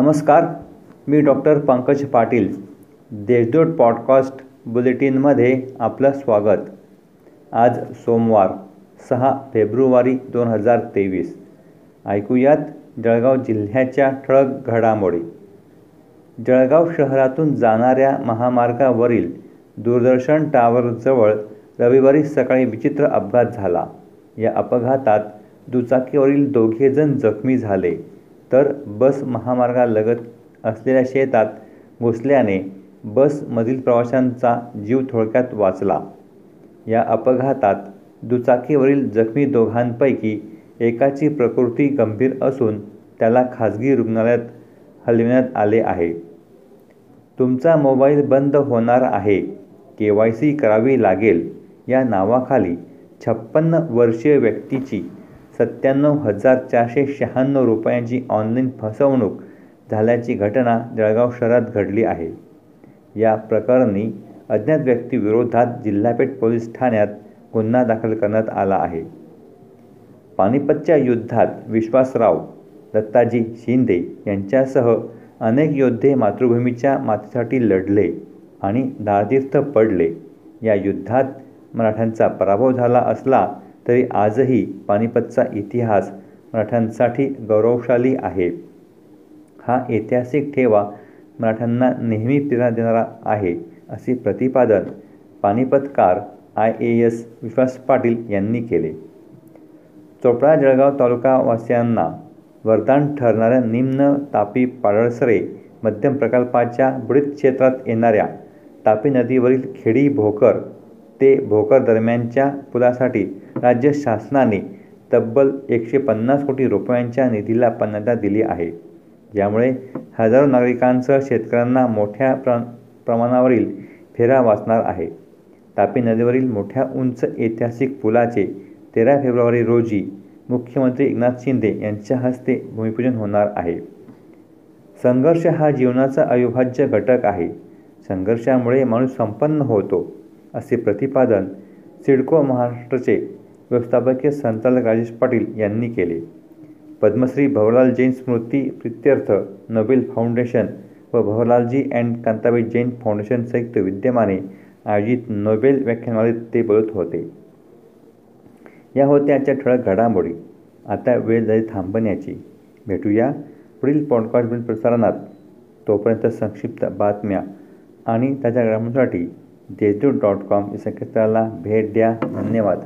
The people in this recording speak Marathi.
नमस्कार मी डॉक्टर पंकज पाटील देशदूत पॉडकास्ट बुलेटिनमध्ये आपलं स्वागत. आज सोमवार सहा फेब्रुवारी दोन हजार तेवीस. ऐकूयात जळगाव जिल्ह्याच्या ठळक घडामोडी. जळगाव शहरातून जाणाऱ्या महामार्गावरील दूरदर्शन टावरजवळ रविवारी सकाळी विचित्र अपघात झाला. या अपघातात दुचाकीवरील दोघेजण जखमी झाले. तर बस महामार्गालगत असलेल्या शेतात घुसल्याने बसमधील प्रवाशांचा जीव थोडक्यात वाचला. या अपघातात दुचाकीवरील जखमी दोघांपैकी एकाची प्रकृती गंभीर असून त्याला खाजगी रुग्णालयात हलविण्यात आले आहे. तुमचा मोबाईल बंद होणार आहे. के वाय सी करावी लागेल या नावाखाली छप्पन्न वर्षीय व्यक्तीची सत्त्याण्णव हजार चारशे शहाण्णव रुपयांची ऑनलाईन फसवणूक झाल्याची घटना जळगाव शहरात घडली आहे. या प्रकरणी अज्ञात व्यक्तीविरोधात जिल्हापेठ पोलीस ठाण्यात गुन्हा दाखल करण्यात आला आहे. पानिपतच्या युद्धात विश्वासराव दत्ताजी शिंदे यांच्यासह अनेक योद्धे मातृभूमीच्या मातीसाठी लढले आणि दारतीर्थ पडले. या युद्धात मराठ्यांचा पराभव झाला असला तरी आजही पानिपतचा इतिहास मराठ्यांसाठी गौरवशाली आहे. हा ऐतिहासिक ठेवा मराठ्यांना नेहमी प्रेरणा देणारा आहे असे प्रतिपादन पानिपतकार I A S Vishwas Patil यांनी केले. चोपडा जळगाव तालुकावासियांना वरदान ठरणाऱ्या निम्न तापी पाडळसरे मध्यम प्रकल्पाच्या बुडीत क्षेत्रात येणाऱ्या तापी नदीवरील खेडी भोकर ते भोकर दरम्यानच्या पुलासाठी राज्य शासनाने तब्बल एकशे पन्नास कोटी रुपयांच्या निधीला मान्यता दिली आहे. ज्यामुळे हजारो नागरिकांसह शेतकऱ्यांना मोठ्या प्र प्रमाणावरील फेरा वाचणार आहे. तापी नदीवरील मोठ्या उंच ऐतिहासिक पुलाचे तेरा फेब्रुवारी रोजी मुख्यमंत्री एकनाथ शिंदे यांच्या हस्ते भूमिपूजन होणार आहे. संघर्ष हा जीवनाचा अविभाज्य घटक आहे. संघर्षामुळे माणूस संपन्न होतो असे प्रतिपादन सिडको महाराष्ट्राचे व्यवस्थापकीय संचालक राजेश पाटील यांनी केले. पद्मश्री भवलाल जैन स्मृती प्रित्यर्थ नोबेल फाउंडेशन व भवलालजी अँड कांताबाई जैन फाउंडेशन संयुक्त विद्यमाने आयोजित नोबेल व्याख्यानमालेत ते बोलत होते. या होत्या आजच्या ठळक घडामोडी आता वेळ झाली थांबण्याची. भेटूया पुढील पॉडकास्ट प्रसारणात. तोपर्यंत संक्षिप्त बातम्या आणि त्याच्या घडामोडीसाठी देशदूत डॉट कॉम या संकेतस्थळाला भेट द्या. धन्यवाद.